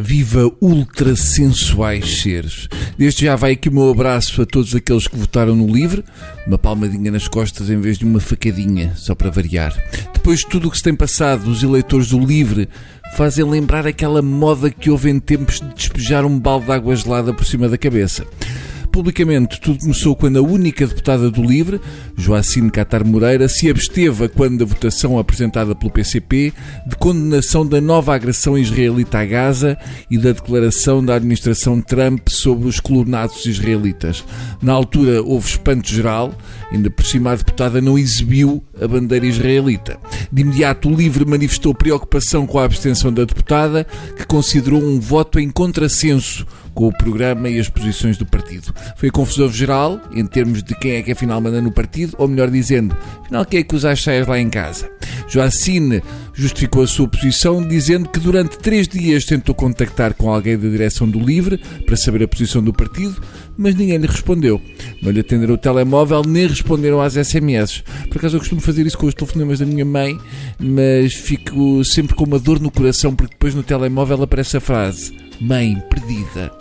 Viva ultra sensuais seres! Desde já vai aqui o meu abraço a todos aqueles que votaram no livre, uma palmadinha nas costas em vez de uma facadinha, só para variar. Depois de tudo o que se tem passado, os eleitores do livre fazem lembrar aquela moda que houve em tempos de despejar um balde de água gelada por cima da cabeça. Publicamente, tudo começou quando a única deputada do LIVRE, Joacine Catar Moreira, se absteve quando da votação apresentada pelo PCP de condenação da nova agressão israelita a Gaza e da declaração da administração Trump sobre os colonatos israelitas. Na altura houve espanto geral, ainda por cima a deputada não exibiu a bandeira israelita. De imediato, o LIVRE manifestou preocupação com a abstenção da deputada, que considerou um voto em contrassenso com o programa e as posições do partido. Foi confusão geral, em termos de quem é que afinal manda no partido, ou melhor dizendo, afinal quem é que usa as saias lá em casa. Joacine justificou a sua posição dizendo que durante três dias tentou contactar com alguém da direção do Livre para saber a posição do partido, mas ninguém lhe respondeu. Não lhe atenderam o telemóvel, nem responderam às SMS. Por acaso eu costumo fazer isso com os telefonemas da minha mãe, mas fico sempre com uma dor no coração porque depois no telemóvel aparece a frase Mãe perdida.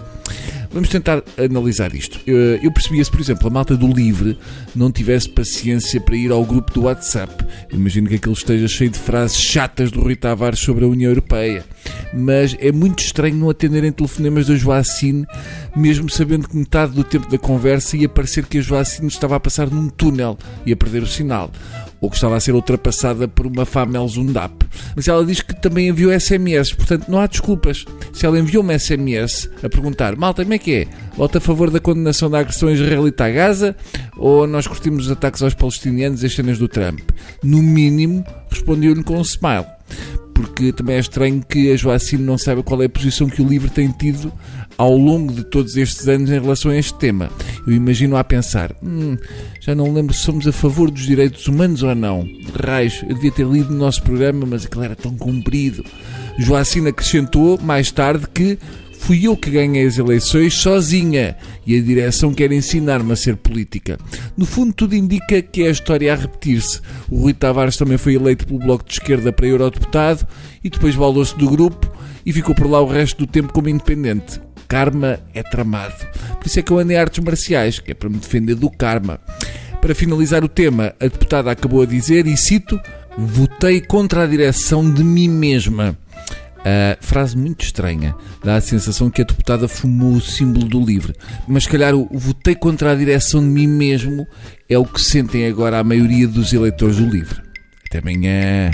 Vamos tentar analisar isto. Eu percebia se, por exemplo, a malta do Livre não tivesse paciência para ir ao grupo do WhatsApp. Imagino que aquele esteja cheio de frases chatas do Rui Tavares sobre a União Europeia. Mas é muito estranho não atenderem telefonemas da Joacine, mesmo sabendo que metade do tempo da conversa ia parecer que a Joacine estava a passar num túnel e a perder o sinal ou que estava a ser ultrapassada por uma Famel Zundap. Mas ela diz que também enviou SMS, portanto não há desculpas. Se ela enviou uma SMS a perguntar, malta, como é que é? Vota a favor da condenação da agressão israelita a Gaza ou nós curtimos os ataques aos palestinianos e as cenas do Trump? No mínimo, respondeu-lhe com um smile porque também é estranho que a Joacine não saiba qual é a posição que o livro tem tido ao longo de todos estes anos em relação a este tema. Eu imagino a pensar, hum, já não lembro se somos a favor dos direitos humanos ou não. Raios, eu devia ter lido no nosso programa, mas aquilo era tão comprido. Joacine acrescentou mais tarde que Fui eu que ganhei as eleições sozinha e a direção quer ensinar-me a ser política. No fundo, tudo indica que é a história a repetir-se. O Rui Tavares também foi eleito pelo Bloco de Esquerda para eurodeputado e depois baldou-se do grupo e ficou por lá o resto do tempo como independente. Karma é tramado. Por isso é que eu andei artes marciais, que é para me defender do karma. Para finalizar o tema, a deputada acabou a dizer, e cito: Votei contra a direção de mim mesma. Uh, frase muito estranha. Dá a sensação que a deputada fumou o símbolo do livre. Mas, se calhar, o, o votei contra a direção de mim mesmo é o que sentem agora a maioria dos eleitores do livre. Até amanhã.